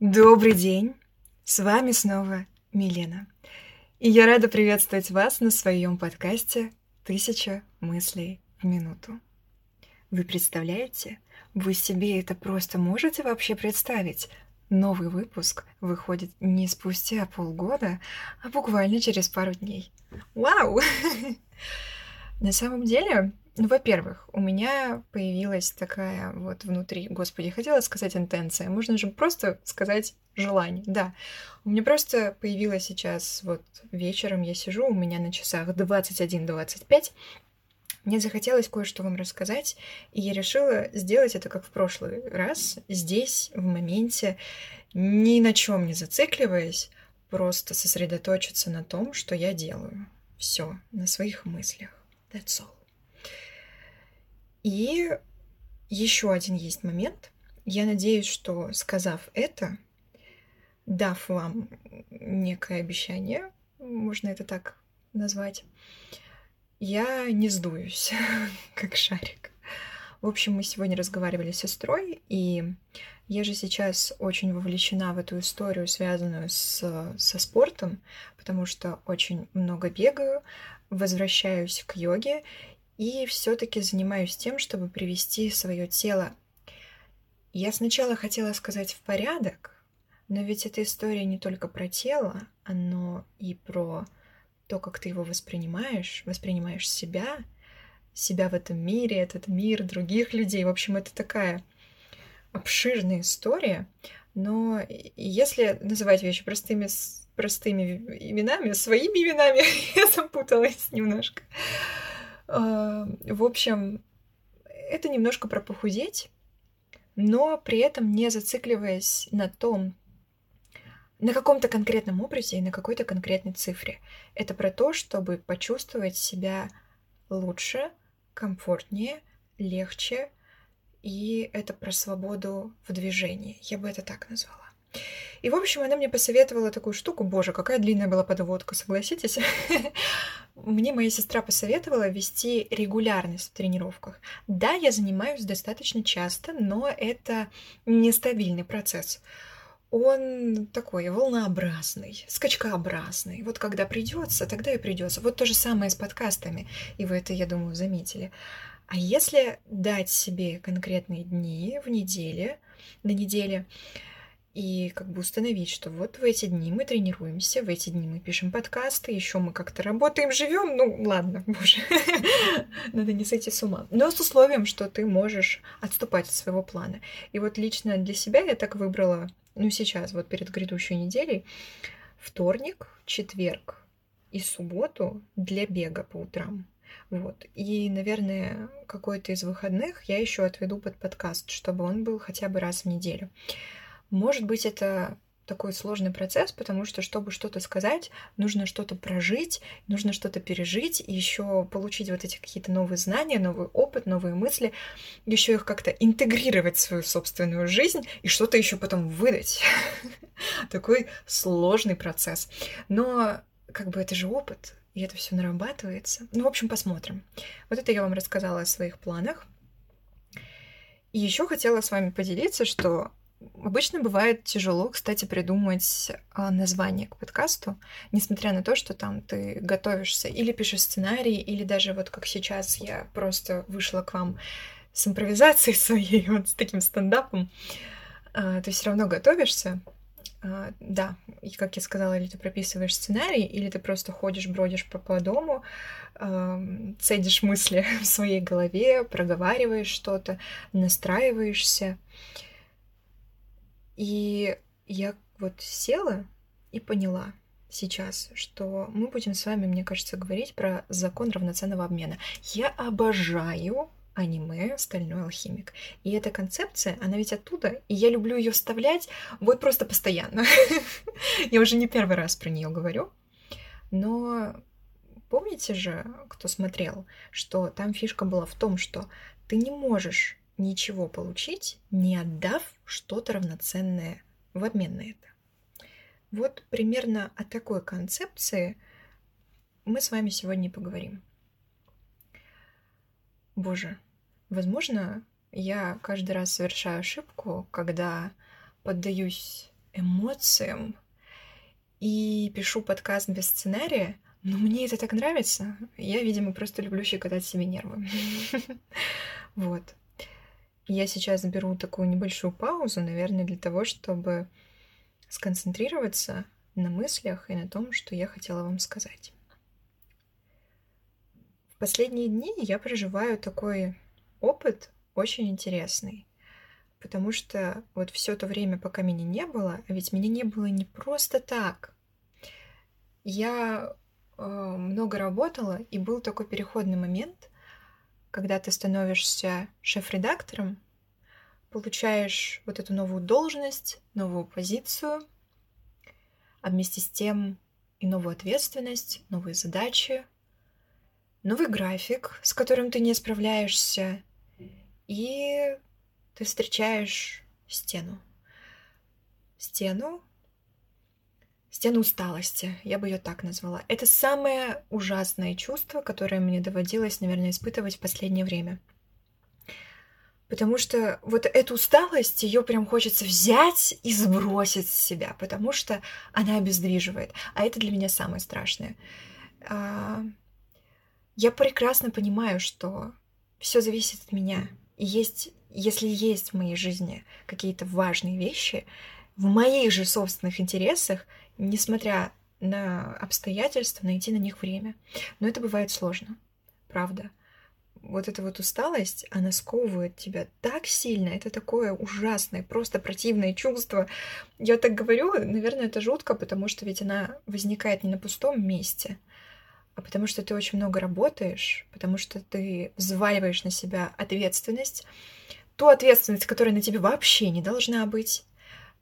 Добрый день! С вами снова Милена. И я рада приветствовать вас на своем подкасте «Тысяча мыслей в минуту». Вы представляете? Вы себе это просто можете вообще представить? Новый выпуск выходит не спустя полгода, а буквально через пару дней. Вау! На самом деле, ну, во-первых, у меня появилась такая вот внутри, господи, хотела сказать интенция, можно же просто сказать желание, да. У меня просто появилась сейчас, вот вечером я сижу, у меня на часах 21.25, мне захотелось кое-что вам рассказать, и я решила сделать это как в прошлый раз, здесь, в моменте, ни на чем не зацикливаясь, просто сосредоточиться на том, что я делаю. Все, на своих мыслях. That's all. И еще один есть момент. Я надеюсь, что сказав это, дав вам некое обещание, можно это так назвать, я не сдуюсь, как шарик. В общем, мы сегодня разговаривали с сестрой, и я же сейчас очень вовлечена в эту историю, связанную с, со спортом, потому что очень много бегаю, возвращаюсь к йоге, и все-таки занимаюсь тем, чтобы привести свое тело. Я сначала хотела сказать в порядок, но ведь эта история не только про тело, оно и про то, как ты его воспринимаешь, воспринимаешь себя, себя в этом мире, этот мир, других людей. В общем, это такая обширная история. Но если называть вещи простыми, простыми именами, своими именами, я запуталась немножко. А, в общем, это немножко про похудеть, но при этом не зацикливаясь на том, на каком-то конкретном образе и на какой-то конкретной цифре. Это про то, чтобы почувствовать себя лучше, комфортнее, легче, и это про свободу в движении. Я бы это так назвала. И, в общем, она мне посоветовала такую штуку. Боже, какая длинная была подводка, согласитесь? Мне моя сестра посоветовала вести регулярность в тренировках. Да, я занимаюсь достаточно часто, но это нестабильный процесс. Он такой волнообразный, скачкообразный. Вот когда придется, тогда и придется. Вот то же самое с подкастами. И вы это, я думаю, заметили. А если дать себе конкретные дни в неделе, на неделе, и как бы установить, что вот в эти дни мы тренируемся, в эти дни мы пишем подкасты, еще мы как-то работаем, живем. Ну, ладно, боже, надо не сойти с ума. Но с условием, что ты можешь отступать от своего плана. И вот лично для себя я так выбрала, ну, сейчас, вот перед грядущей неделей, вторник, четверг и субботу для бега по утрам. Вот. И, наверное, какой-то из выходных я еще отведу под подкаст, чтобы он был хотя бы раз в неделю. Может быть, это такой сложный процесс, потому что, чтобы что-то сказать, нужно что-то прожить, нужно что-то пережить, и еще получить вот эти какие-то новые знания, новый опыт, новые мысли, еще их как-то интегрировать в свою собственную жизнь и что-то еще потом выдать. Такой сложный процесс. Но как бы это же опыт, и это все нарабатывается. Ну, в общем, посмотрим. Вот это я вам рассказала о своих планах. И еще хотела с вами поделиться, что Обычно бывает тяжело, кстати, придумать а, название к подкасту, несмотря на то, что там ты готовишься или пишешь сценарий, или даже вот как сейчас я просто вышла к вам с импровизацией своей, вот с таким стендапом, а, ты все равно готовишься. А, да, и как я сказала, или ты прописываешь сценарий, или ты просто ходишь, бродишь по, по дому, цедишь мысли в своей голове, проговариваешь что-то, настраиваешься. И я вот села и поняла сейчас, что мы будем с вами, мне кажется, говорить про закон равноценного обмена. Я обожаю аниме «Стальной алхимик». И эта концепция, она ведь оттуда, и я люблю ее вставлять вот просто постоянно. Я уже не первый раз про нее говорю. Но помните же, кто смотрел, что там фишка была в том, что ты не можешь ничего получить, не отдав что-то равноценное в обмен на это. Вот примерно о такой концепции мы с вами сегодня поговорим. Боже, возможно, я каждый раз совершаю ошибку, когда поддаюсь эмоциям и пишу подкаст без сценария, но мне это так нравится. Я, видимо, просто люблю щекотать себе нервы. Вот. Я сейчас беру такую небольшую паузу, наверное, для того, чтобы сконцентрироваться на мыслях и на том, что я хотела вам сказать. В последние дни я проживаю такой опыт очень интересный, потому что вот все то время, пока меня не было, а ведь меня не было не просто так. Я э, много работала, и был такой переходный момент, когда ты становишься шеф-редактором, получаешь вот эту новую должность, новую позицию, а вместе с тем и новую ответственность, новые задачи, новый график, с которым ты не справляешься, и ты встречаешь стену. Стену, стену усталости, я бы ее так назвала. Это самое ужасное чувство, которое мне доводилось, наверное, испытывать в последнее время. Потому что вот эту усталость, ее прям хочется взять и сбросить с себя, потому что она обездвиживает. А это для меня самое страшное. А, я прекрасно понимаю, что все зависит от меня. И есть, если есть в моей жизни какие-то важные вещи, в моих же собственных интересах, несмотря на обстоятельства, найти на них время. Но это бывает сложно, правда вот эта вот усталость, она сковывает тебя так сильно, это такое ужасное, просто противное чувство. Я так говорю, наверное, это жутко, потому что ведь она возникает не на пустом месте, а потому что ты очень много работаешь, потому что ты взваливаешь на себя ответственность, ту ответственность, которая на тебе вообще не должна быть.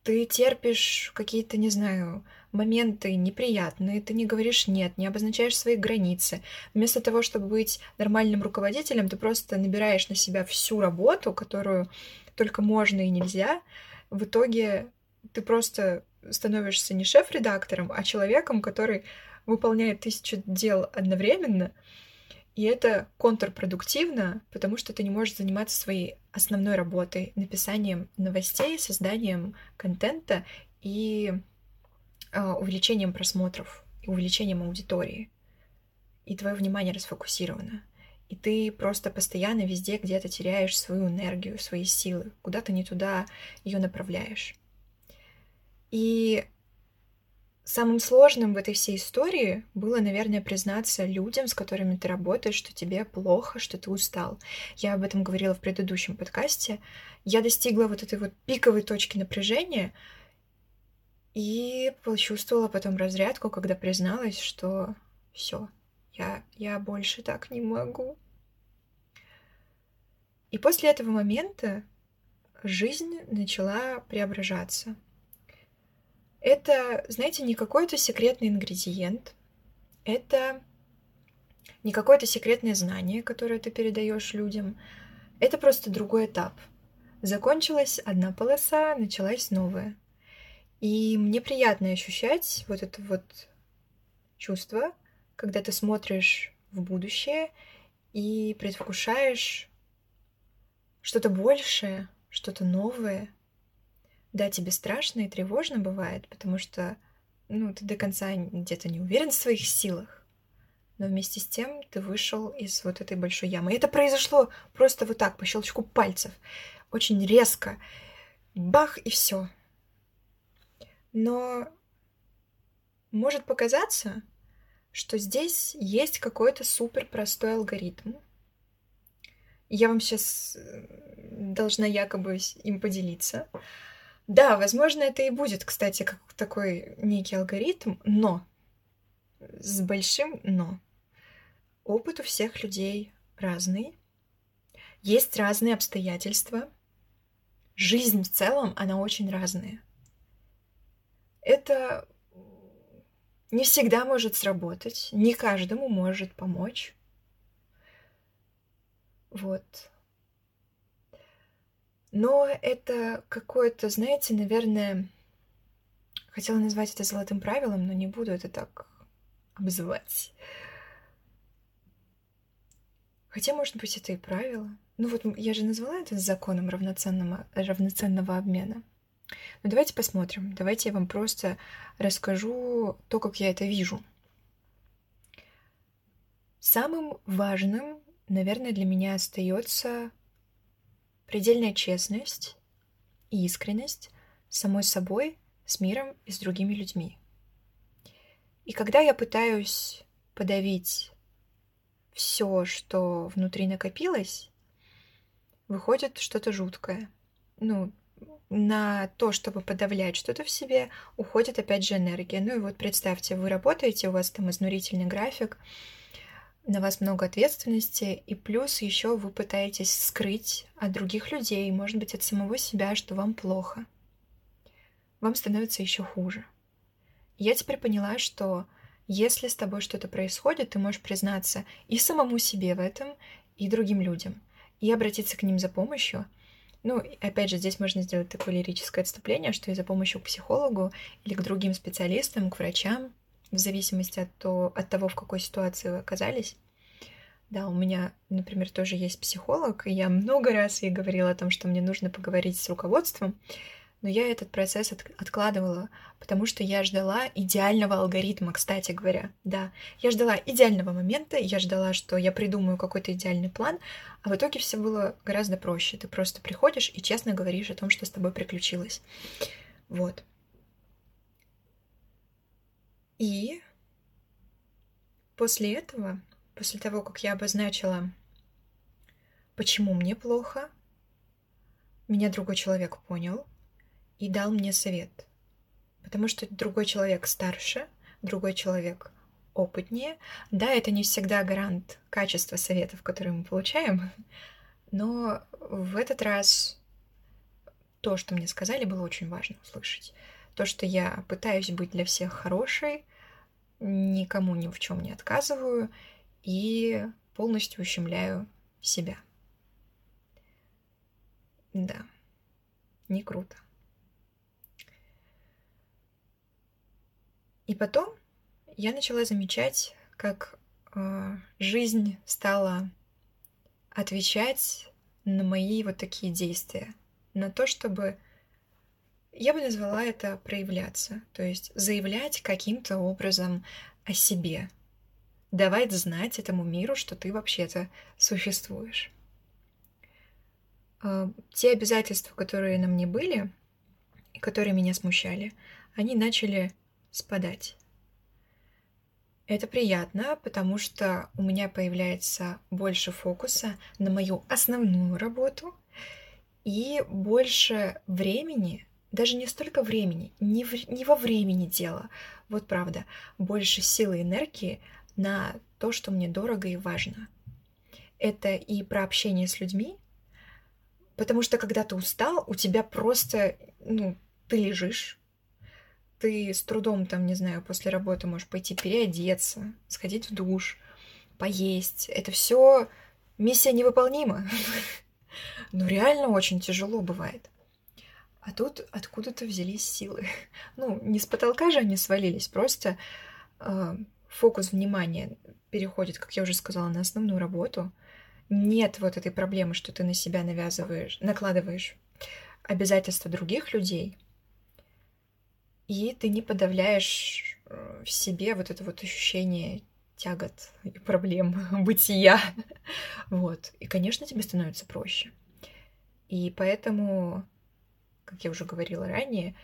Ты терпишь какие-то, не знаю, моменты неприятные, ты не говоришь «нет», не обозначаешь свои границы. Вместо того, чтобы быть нормальным руководителем, ты просто набираешь на себя всю работу, которую только можно и нельзя. В итоге ты просто становишься не шеф-редактором, а человеком, который выполняет тысячу дел одновременно, и это контрпродуктивно, потому что ты не можешь заниматься своей основной работой, написанием новостей, созданием контента и увеличением просмотров и увеличением аудитории. И твое внимание расфокусировано. И ты просто постоянно везде где-то теряешь свою энергию, свои силы, куда-то не туда ее направляешь. И самым сложным в этой всей истории было, наверное, признаться людям, с которыми ты работаешь, что тебе плохо, что ты устал. Я об этом говорила в предыдущем подкасте. Я достигла вот этой вот пиковой точки напряжения, и почувствовала потом разрядку, когда призналась, что все, я, я больше так не могу. И после этого момента жизнь начала преображаться. Это, знаете, не какой-то секретный ингредиент, это не какое-то секретное знание, которое ты передаешь людям, это просто другой этап. Закончилась одна полоса, началась новая. И мне приятно ощущать вот это вот чувство, когда ты смотришь в будущее и предвкушаешь что-то большее, что-то новое. Да, тебе страшно и тревожно бывает, потому что ну, ты до конца где-то не уверен в своих силах. Но вместе с тем ты вышел из вот этой большой ямы. И это произошло просто вот так, по щелчку пальцев. Очень резко. Бах, и все. Но может показаться, что здесь есть какой-то супер простой алгоритм. Я вам сейчас должна якобы им поделиться. Да, возможно, это и будет, кстати, как такой некий алгоритм, но с большим но. Опыт у всех людей разный. Есть разные обстоятельства. Жизнь в целом, она очень разная это не всегда может сработать, не каждому может помочь. Вот. Но это какое-то, знаете, наверное, хотела назвать это золотым правилом, но не буду это так обзывать. Хотя, может быть, это и правило. Ну вот я же назвала это законом равноценного, равноценного обмена. Ну, давайте посмотрим. Давайте я вам просто расскажу то, как я это вижу. Самым важным, наверное, для меня остается предельная честность и искренность с самой собой, с миром и с другими людьми. И когда я пытаюсь подавить все, что внутри накопилось, выходит что-то жуткое. Ну, на то, чтобы подавлять что-то в себе, уходит опять же энергия. Ну и вот представьте, вы работаете, у вас там изнурительный график, на вас много ответственности, и плюс еще вы пытаетесь скрыть от других людей, может быть, от самого себя, что вам плохо. Вам становится еще хуже. Я теперь поняла, что если с тобой что-то происходит, ты можешь признаться и самому себе в этом, и другим людям, и обратиться к ним за помощью. Ну, опять же, здесь можно сделать такое лирическое отступление, что и за помощью к психологу или к другим специалистам, к врачам, в зависимости от, то, от того, в какой ситуации вы оказались. Да, у меня, например, тоже есть психолог, и я много раз ей говорила о том, что мне нужно поговорить с руководством, но я этот процесс от, откладывала, потому что я ждала идеального алгоритма, кстати говоря. Да, я ждала идеального момента, я ждала, что я придумаю какой-то идеальный план, а в итоге все было гораздо проще. Ты просто приходишь и честно говоришь о том, что с тобой приключилось. Вот. И после этого, после того, как я обозначила, почему мне плохо, меня другой человек понял — и дал мне совет. Потому что другой человек старше, другой человек опытнее. Да, это не всегда гарант качества советов, которые мы получаем, но в этот раз то, что мне сказали, было очень важно услышать. То, что я пытаюсь быть для всех хорошей, никому ни в чем не отказываю и полностью ущемляю себя. Да, не круто. И потом я начала замечать, как э, жизнь стала отвечать на мои вот такие действия, на то, чтобы я бы назвала это проявляться, то есть заявлять каким-то образом о себе, давать знать этому миру, что ты вообще-то существуешь. Э, те обязательства, которые на мне были, которые меня смущали, они начали спадать. Это приятно, потому что у меня появляется больше фокуса на мою основную работу и больше времени, даже не столько времени, не, в, не во времени дело, вот правда, больше силы и энергии на то, что мне дорого и важно. Это и про общение с людьми, потому что когда ты устал, у тебя просто, ну, ты лежишь, ты с трудом там, не знаю, после работы можешь пойти переодеться, сходить в душ, поесть. Это все миссия невыполнима. Ну, реально очень тяжело бывает. А тут откуда-то взялись силы. Ну, не с потолка же они свалились, просто э, фокус внимания переходит, как я уже сказала, на основную работу. Нет вот этой проблемы, что ты на себя навязываешь, накладываешь обязательства других людей — и ты не подавляешь э, в себе вот это вот ощущение тягот и проблем бытия. Вот. И, конечно, тебе становится проще. И поэтому, как я уже говорила ранее,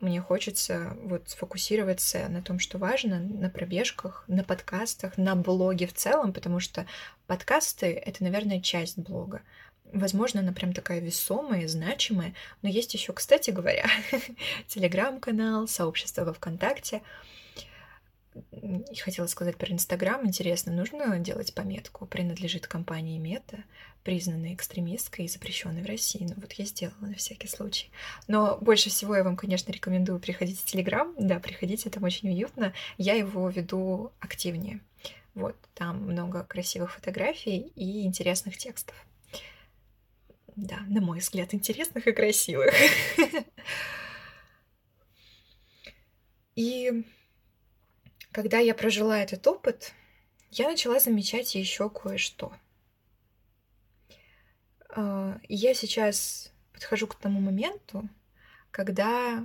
мне хочется вот сфокусироваться на том, что важно, на пробежках, на подкастах, на блоге в целом, потому что подкасты — это, наверное, часть блога. Возможно, она прям такая весомая, значимая. Но есть еще, кстати говоря, телеграм-канал, сообщество во ВКонтакте. И хотела сказать про Инстаграм. Интересно, нужно делать пометку «Принадлежит компании Мета, признанной экстремисткой и запрещенной в России». Ну вот я сделала на всякий случай. Но больше всего я вам, конечно, рекомендую приходить в Телеграм. Да, приходите, там очень уютно. Я его веду активнее. Вот, там много красивых фотографий и интересных текстов да, на мой взгляд, интересных и красивых. И когда я прожила этот опыт, я начала замечать еще кое-что. А, я сейчас подхожу к тому моменту, когда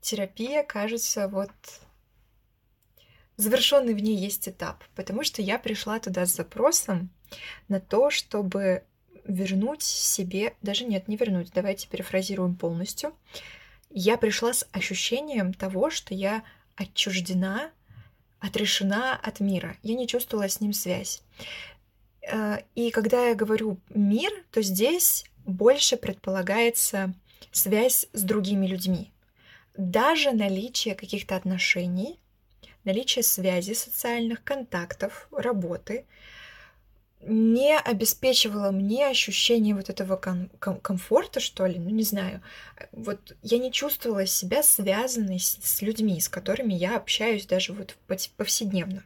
терапия кажется вот завершенный в ней есть этап, потому что я пришла туда с запросом на то, чтобы вернуть себе, даже нет, не вернуть, давайте перефразируем полностью. Я пришла с ощущением того, что я отчуждена, отрешена от мира. Я не чувствовала с ним связь. Э, и когда я говорю мир, то здесь больше предполагается связь с другими людьми. Даже наличие каких-то отношений, наличие связи социальных, контактов, работы не обеспечивало мне ощущение вот этого ком- ком- комфорта, что ли, ну не знаю. Вот я не чувствовала себя связанной с, с людьми, с которыми я общаюсь даже вот повседневно.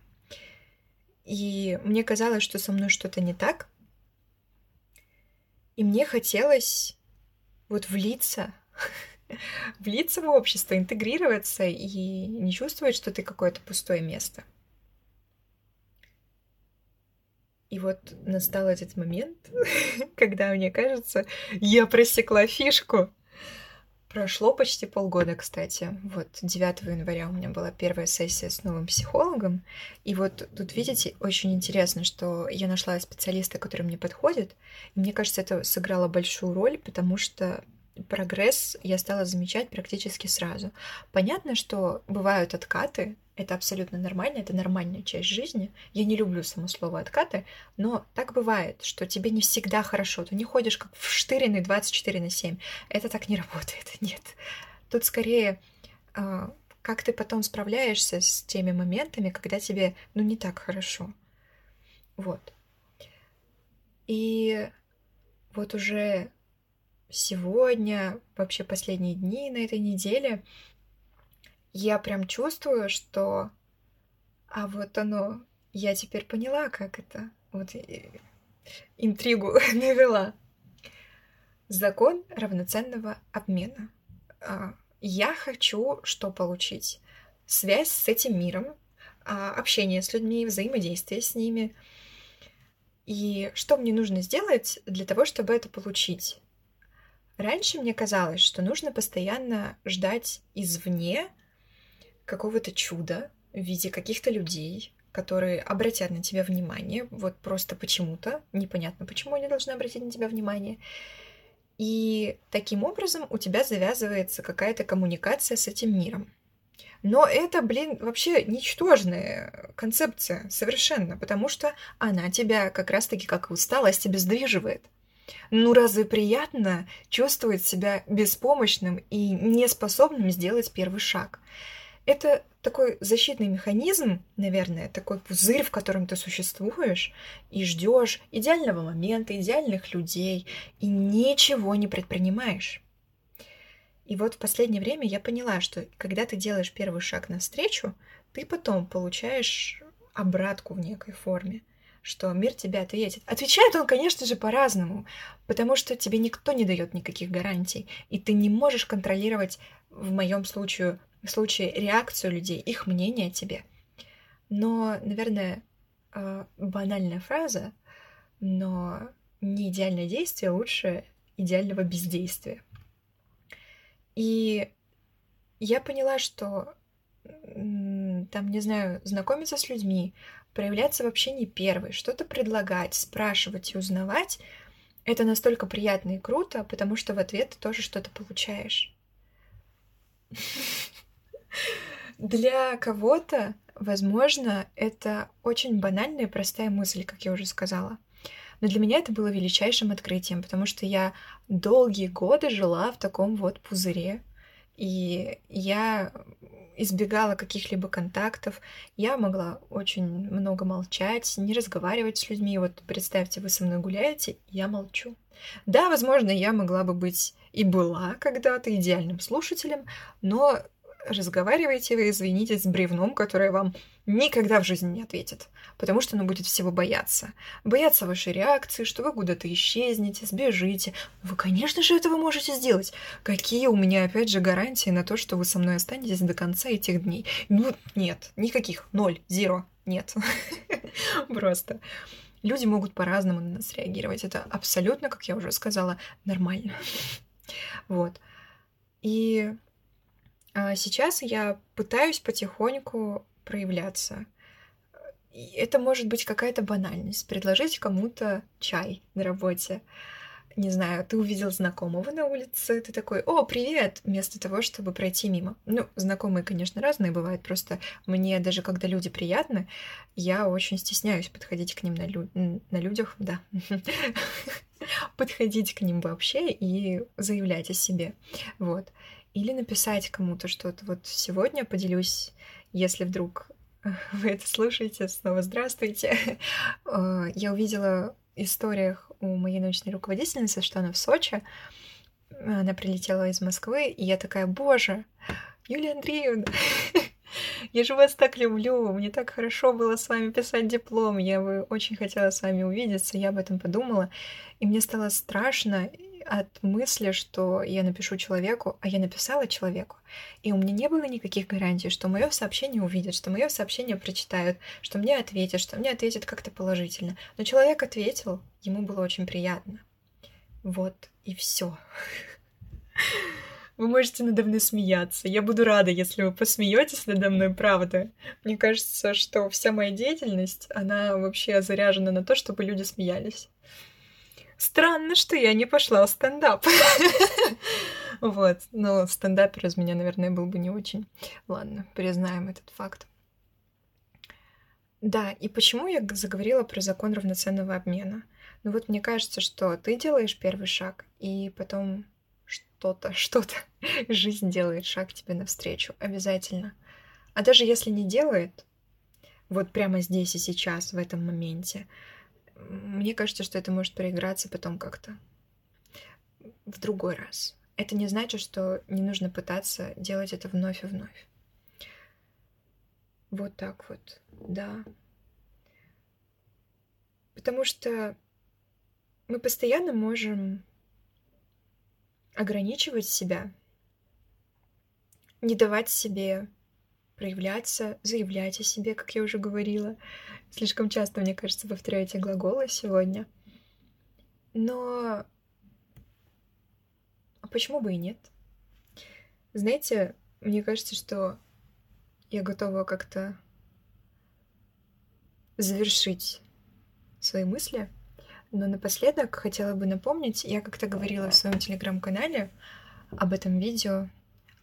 И мне казалось, что со мной что-то не так. И мне хотелось вот влиться влиться в общество, интегрироваться и не чувствовать, что ты какое-то пустое место. И вот настал этот момент, когда, мне кажется, я просекла фишку. Прошло почти полгода, кстати. Вот 9 января у меня была первая сессия с новым психологом. И вот тут, видите, очень интересно, что я нашла специалиста, который мне подходит. И мне кажется, это сыграло большую роль, потому что прогресс я стала замечать практически сразу. Понятно, что бывают откаты, это абсолютно нормально, это нормальная часть жизни. Я не люблю само слово откаты, но так бывает, что тебе не всегда хорошо. Ты не ходишь как в штыренный 24 на 7. Это так не работает, нет. Тут скорее а, как ты потом справляешься с теми моментами, когда тебе, ну, не так хорошо. Вот. И вот уже сегодня, вообще последние дни на этой неделе, я прям чувствую, что... А вот оно, я теперь поняла, как это. Вот интригу навела. Закон равноценного обмена. А, я хочу что получить? Связь с этим миром, а, общение с людьми, взаимодействие с ними. И что мне нужно сделать для того, чтобы это получить? Раньше мне казалось, что нужно постоянно ждать извне какого-то чуда в виде каких-то людей, которые обратят на тебя внимание, вот просто почему-то, непонятно, почему они должны обратить на тебя внимание. И таким образом у тебя завязывается какая-то коммуникация с этим миром. Но это, блин, вообще ничтожная концепция совершенно, потому что она тебя как раз-таки как усталость обездвиживает. Ну разве приятно чувствовать себя беспомощным и неспособным сделать первый шаг? Это такой защитный механизм, наверное, такой пузырь, в котором ты существуешь и ждешь идеального момента, идеальных людей и ничего не предпринимаешь. И вот в последнее время я поняла, что когда ты делаешь первый шаг навстречу, ты потом получаешь обратку в некой форме что мир тебе ответит. Отвечает он, конечно же, по-разному, потому что тебе никто не дает никаких гарантий, и ты не можешь контролировать, в моем случае, случае реакцию людей, их мнение о тебе. Но, наверное, э, банальная фраза, но не идеальное действие лучше идеального бездействия. И я поняла, что там, не знаю, знакомиться с людьми, проявляться вообще не первый, что-то предлагать, спрашивать и узнавать, это настолько приятно и круто, потому что в ответ ты тоже что-то получаешь. Для кого-то, возможно, это очень банальная и простая мысль, как я уже сказала. Но для меня это было величайшим открытием, потому что я долгие годы жила в таком вот пузыре. И я избегала каких-либо контактов. Я могла очень много молчать, не разговаривать с людьми. Вот представьте, вы со мной гуляете, я молчу. Да, возможно, я могла бы быть и была когда-то идеальным слушателем, но разговаривайте вы, извинитесь, с бревном, которое вам никогда в жизни не ответит, потому что оно будет всего бояться. Бояться вашей реакции, что вы куда-то исчезнете, сбежите. Вы, конечно же, этого можете сделать. Какие у меня, опять же, гарантии на то, что вы со мной останетесь до конца этих дней? Ну, нет, никаких, ноль, зеро, нет. Просто. Люди могут по-разному на нас реагировать. Это абсолютно, как я уже сказала, нормально. Вот. И а, сейчас я пытаюсь потихоньку проявляться. Это может быть какая-то банальность. Предложить кому-то чай на работе не знаю, ты увидел знакомого на улице, ты такой, о, привет, вместо того, чтобы пройти мимо. Ну, знакомые, конечно, разные бывают, просто мне даже когда люди приятны, я очень стесняюсь подходить к ним на, лю... на людях, да, подходить к ним вообще и заявлять о себе, вот. Или написать кому-то что-то. Вот сегодня поделюсь, если вдруг вы это слушаете, снова здравствуйте. Э, я увидела историях у моей научной руководительницы, что она в Сочи, она прилетела из Москвы, и я такая, боже, Юлия Андреевна, я же вас так люблю, мне так хорошо было с вами писать диплом, я бы очень хотела с вами увидеться, я об этом подумала, и мне стало страшно, от мысли, что я напишу человеку, а я написала человеку, и у меня не было никаких гарантий, что мое сообщение увидят, что мое сообщение прочитают, что мне ответят, что мне ответят как-то положительно. Но человек ответил, ему было очень приятно. Вот и все. Вы можете надо мной смеяться. Я буду рада, если вы посмеетесь надо мной, правда. Мне кажется, что вся моя деятельность, она вообще заряжена на то, чтобы люди смеялись. Странно, что я не пошла в стендап. Вот, но стендапер из меня, наверное, был бы не очень. Ладно, признаем этот факт. Да, и почему я заговорила про закон равноценного обмена? Ну вот мне кажется, что ты делаешь первый шаг, и потом что-то, что-то, жизнь делает шаг тебе навстречу, обязательно. А даже если не делает, вот прямо здесь и сейчас, в этом моменте, мне кажется, что это может проиграться потом как-то в другой раз. Это не значит, что не нужно пытаться делать это вновь и вновь. Вот так вот, да. Потому что мы постоянно можем ограничивать себя, не давать себе проявляться, заявлять о себе, как я уже говорила, Слишком часто, мне кажется, повторяю эти глаголы сегодня. Но... А почему бы и нет? Знаете, мне кажется, что я готова как-то завершить свои мысли. Но напоследок хотела бы напомнить, я как-то говорила в своем телеграм-канале об этом видео,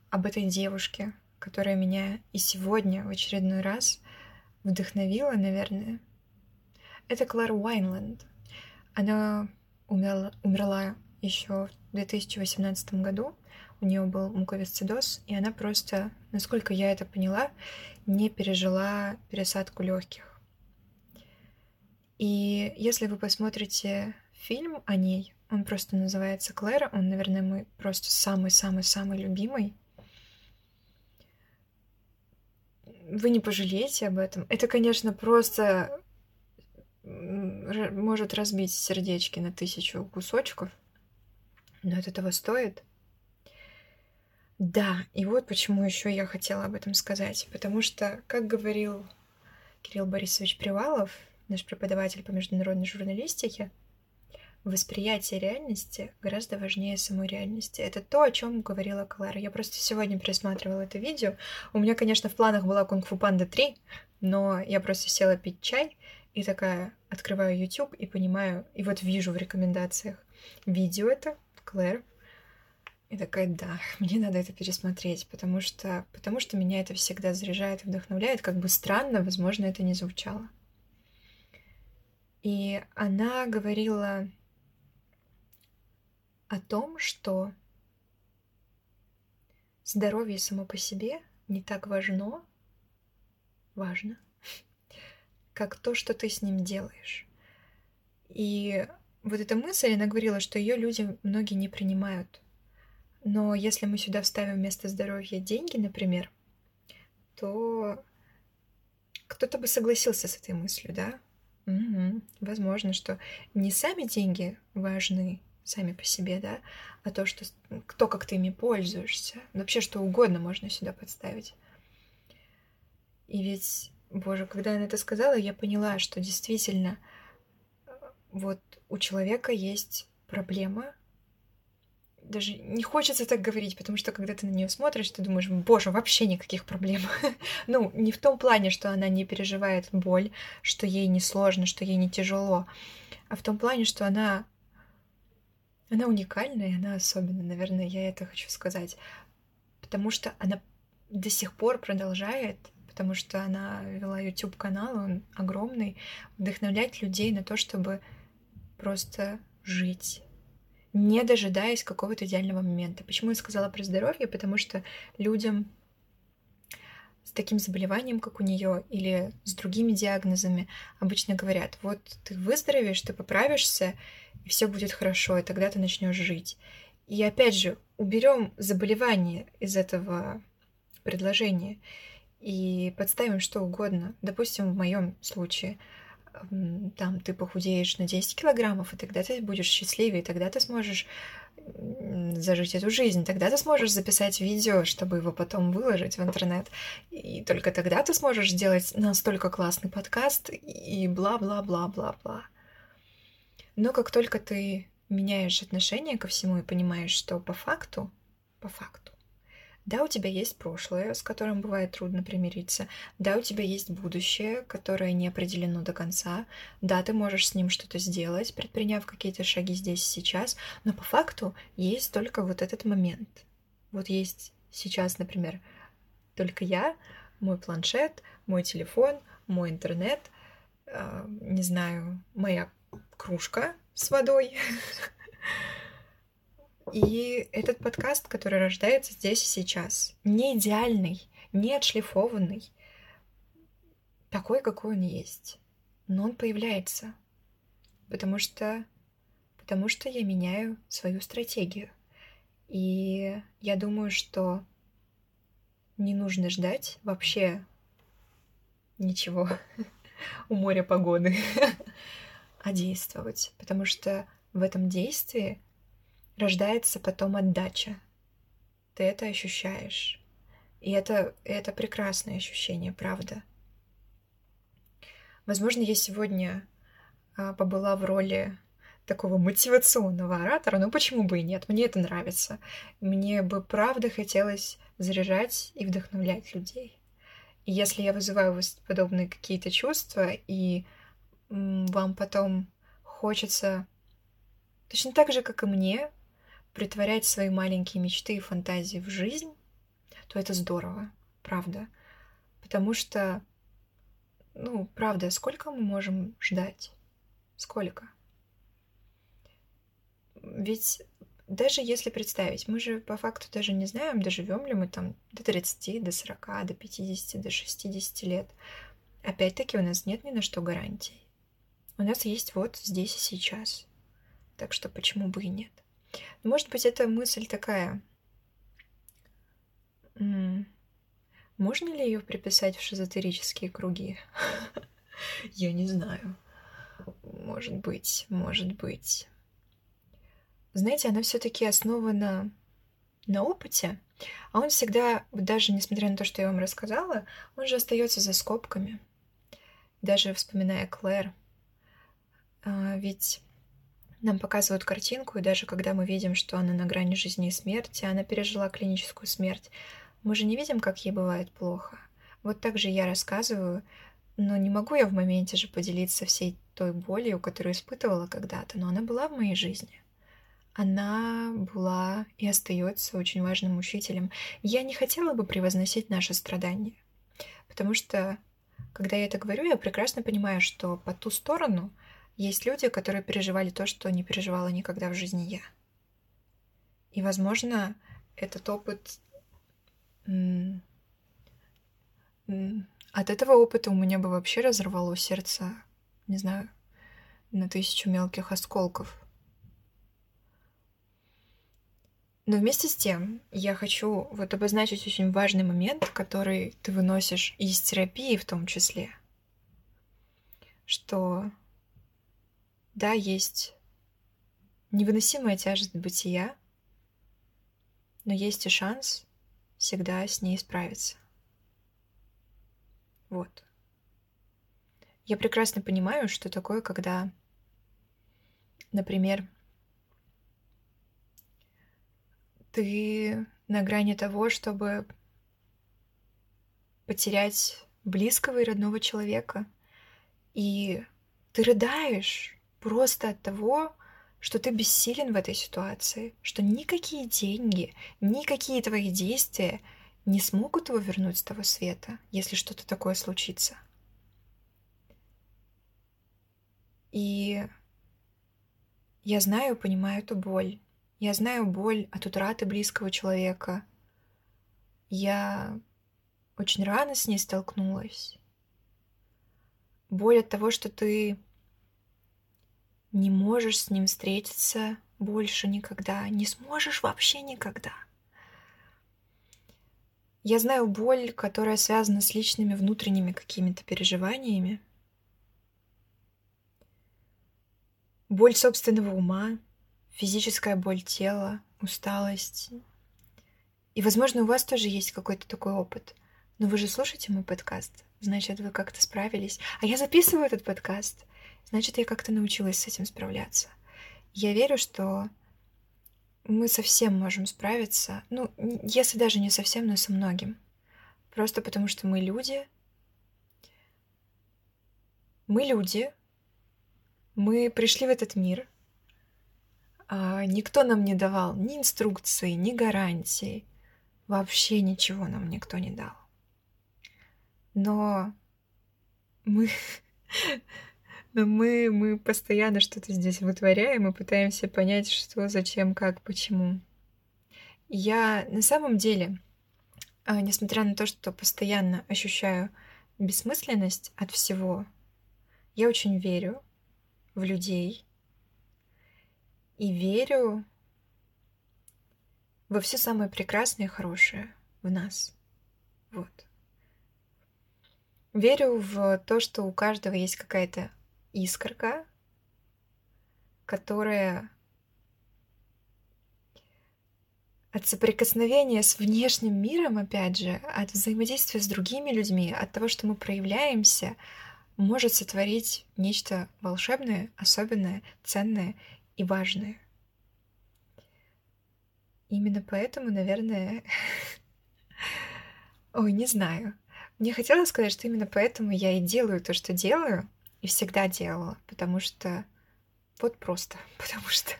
об этой девушке, которая меня и сегодня в очередной раз вдохновила, наверное, это Клара Уайнленд. Она умерла, умерла еще в 2018 году. У нее был муковисцидоз, и она просто, насколько я это поняла, не пережила пересадку легких. И если вы посмотрите фильм о ней, он просто называется Клэр, он, наверное, мой просто самый-самый-самый любимый. Вы не пожалеете об этом. Это, конечно, просто может разбить сердечки на тысячу кусочков, но это того стоит. Да, и вот почему еще я хотела об этом сказать. Потому что, как говорил Кирилл Борисович Привалов, наш преподаватель по международной журналистике, восприятие реальности гораздо важнее самой реальности. Это то, о чем говорила Клара. Я просто сегодня пересматривала это видео. У меня, конечно, в планах была Кунг-фу Панда 3, но я просто села пить чай и такая открываю YouTube и понимаю, и вот вижу в рекомендациях видео это, Клэр, и такая, да, мне надо это пересмотреть, потому что, потому что меня это всегда заряжает и вдохновляет, как бы странно, возможно, это не звучало. И она говорила о том, что здоровье само по себе не так важно, важно, как то, что ты с ним делаешь. И вот эта мысль, она говорила, что ее люди многие не принимают. Но если мы сюда вставим вместо здоровья деньги, например, то кто-то бы согласился с этой мыслью, да? Угу. Возможно, что не сами деньги важны, сами по себе, да, а то, что кто как ты ими пользуешься. Вообще что угодно можно сюда подставить. И ведь, боже, когда она это сказала, я поняла, что действительно вот у человека есть проблема, даже не хочется так говорить, потому что когда ты на нее смотришь, ты думаешь, боже, вообще никаких проблем. ну, не в том плане, что она не переживает боль, что ей не сложно, что ей не тяжело, а в том плане, что она она уникальная, она особенная, наверное, я это хочу сказать, потому что она до сих пор продолжает, потому что она вела YouTube канал, он огромный, вдохновлять людей на то, чтобы просто жить, не дожидаясь какого-то идеального момента. Почему я сказала про здоровье? Потому что людям с таким заболеванием, как у нее, или с другими диагнозами, обычно говорят, вот ты выздоровеешь, ты поправишься, и все будет хорошо, и тогда ты начнешь жить. И опять же, уберем заболевание из этого предложения и подставим что угодно. Допустим, в моем случае – там ты похудеешь на 10 килограммов, и тогда ты будешь счастливее, и тогда ты сможешь зажить эту жизнь, тогда ты сможешь записать видео, чтобы его потом выложить в интернет, и только тогда ты сможешь сделать настолько классный подкаст и бла-бла-бла-бла-бла. Но как только ты меняешь отношение ко всему и понимаешь, что по факту, по факту, да, у тебя есть прошлое, с которым бывает трудно примириться. Да, у тебя есть будущее, которое не определено до конца. Да, ты можешь с ним что-то сделать, предприняв какие-то шаги здесь и сейчас. Но по факту есть только вот этот момент. Вот есть сейчас, например, только я, мой планшет, мой телефон, мой интернет, э, не знаю, моя кружка с водой. И этот подкаст, который рождается здесь и сейчас, не идеальный, не отшлифованный, такой, какой он есть. Но он появляется, потому что, потому что я меняю свою стратегию. И я думаю, что не нужно ждать вообще ничего у моря погоды, а действовать, потому что в этом действии рождается потом отдача. Ты это ощущаешь. И это, это прекрасное ощущение, правда. Возможно, я сегодня а, побыла в роли такого мотивационного оратора, но почему бы и нет? Мне это нравится. Мне бы правда хотелось заряжать и вдохновлять людей. И если я вызываю подобные какие-то чувства, и вам потом хочется точно так же, как и мне, притворять свои маленькие мечты и фантазии в жизнь, то это здорово, правда. Потому что, ну, правда, сколько мы можем ждать? Сколько? Ведь даже если представить, мы же по факту даже не знаем, доживем ли мы там до 30, до 40, до 50, до 60 лет. Опять-таки у нас нет ни на что гарантий. У нас есть вот здесь и сейчас. Так что почему бы и нет? Может быть, эта мысль такая. Можно ли ее приписать в шизотерические круги? Я не знаю. Может быть, может быть. Знаете, она все-таки основана на опыте, а он всегда, даже несмотря на то, что я вам рассказала, он же остается за скобками. Даже вспоминая Клэр, ведь нам показывают картинку, и даже когда мы видим, что она на грани жизни и смерти, она пережила клиническую смерть, мы же не видим, как ей бывает плохо. Вот так же я рассказываю, но не могу я в моменте же поделиться всей той болью, которую испытывала когда-то, но она была в моей жизни. Она была и остается очень важным учителем. Я не хотела бы превозносить наши страдания, потому что, когда я это говорю, я прекрасно понимаю, что по ту сторону — есть люди, которые переживали то, что не переживала никогда в жизни я. И, возможно, этот опыт... От этого опыта у меня бы вообще разорвало сердце, не знаю, на тысячу мелких осколков. Но вместе с тем я хочу вот обозначить очень важный момент, который ты выносишь из терапии в том числе, что да, есть невыносимая тяжесть бытия, но есть и шанс всегда с ней справиться. Вот. Я прекрасно понимаю, что такое, когда, например, ты на грани того, чтобы потерять близкого и родного человека. И ты рыдаешь просто от того, что ты бессилен в этой ситуации, что никакие деньги, никакие твои действия не смогут его вернуть с того света, если что-то такое случится. И я знаю, понимаю эту боль. Я знаю боль от утраты близкого человека. Я очень рано с ней столкнулась. Боль от того, что ты не можешь с ним встретиться больше никогда, не сможешь вообще никогда. Я знаю боль, которая связана с личными внутренними какими-то переживаниями. Боль собственного ума, физическая боль тела, усталость. И, возможно, у вас тоже есть какой-то такой опыт. Но вы же слушаете мой подкаст, значит, вы как-то справились. А я записываю этот подкаст — значит, я как-то научилась с этим справляться. Я верю, что мы совсем можем справиться, ну, если даже не совсем, но со многим. Просто потому что мы люди. Мы люди. Мы пришли в этот мир. А никто нам не давал ни инструкции, ни гарантий. Вообще ничего нам никто не дал. Но мы но мы, мы постоянно что-то здесь вытворяем и пытаемся понять, что, зачем, как, почему. Я на самом деле, а, несмотря на то, что постоянно ощущаю бессмысленность от всего, я очень верю в людей и верю во все самое прекрасное и хорошее в нас. Вот. Верю в то, что у каждого есть какая-то искорка, которая от соприкосновения с внешним миром, опять же, от взаимодействия с другими людьми, от того, что мы проявляемся, может сотворить нечто волшебное, особенное, ценное и важное. Именно поэтому, наверное... Ой, не знаю. Мне хотелось сказать, что именно поэтому я и делаю то, что делаю, и всегда делала, потому что... Вот просто, потому что...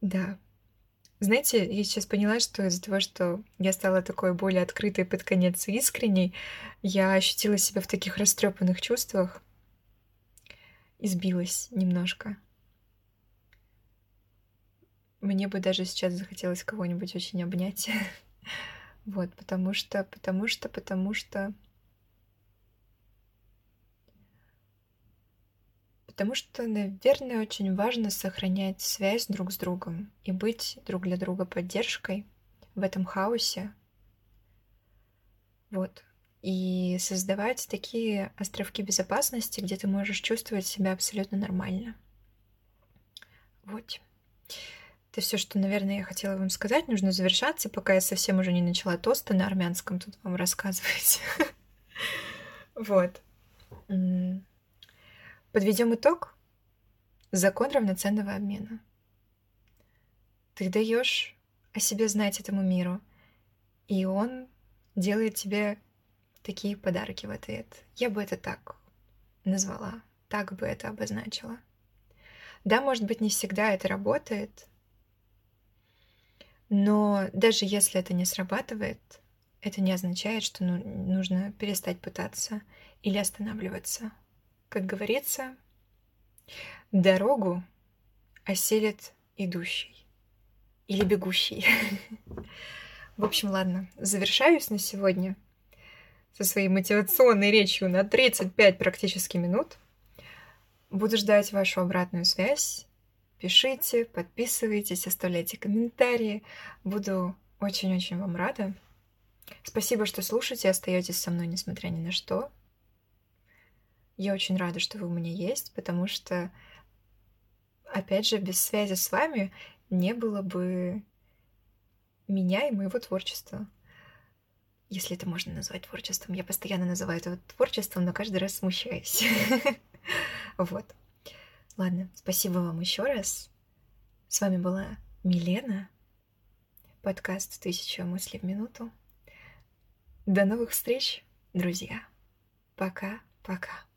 Да. Знаете, я сейчас поняла, что из-за того, что я стала такой более открытой под конец и искренней, я ощутила себя в таких растрепанных чувствах и сбилась немножко. Мне бы даже сейчас захотелось кого-нибудь очень обнять. Вот, потому что, потому что, потому что Потому что, наверное, очень важно сохранять связь друг с другом и быть друг для друга поддержкой в этом хаосе. Вот. И создавать такие островки безопасности, где ты можешь чувствовать себя абсолютно нормально. Вот. Это все, что, наверное, я хотела вам сказать. Нужно завершаться, пока я совсем уже не начала тосты на армянском тут вам рассказывать. Вот. Подведем итог. Закон равноценного обмена. Ты даешь о себе знать этому миру, и он делает тебе такие подарки в ответ. Я бы это так назвала, так бы это обозначила. Да, может быть, не всегда это работает, но даже если это не срабатывает, это не означает, что ну, нужно перестать пытаться или останавливаться. Как говорится, дорогу оселит идущий или бегущий. В общем, ладно, завершаюсь на сегодня со своей мотивационной речью на 35 практически минут. Буду ждать вашу обратную связь. Пишите, подписывайтесь, оставляйте комментарии. Буду очень-очень вам рада. Спасибо, что слушаете, остаетесь со мной, несмотря ни на что. Я очень рада, что вы у меня есть, потому что, опять же, без связи с вами не было бы меня и моего творчества. Если это можно назвать творчеством. Я постоянно называю это творчеством, но каждый раз смущаюсь. Вот. Ладно, спасибо вам еще раз. С вами была Милена. подкаст «Тысяча мыслей в минуту». До новых встреч, друзья. Пока-пока.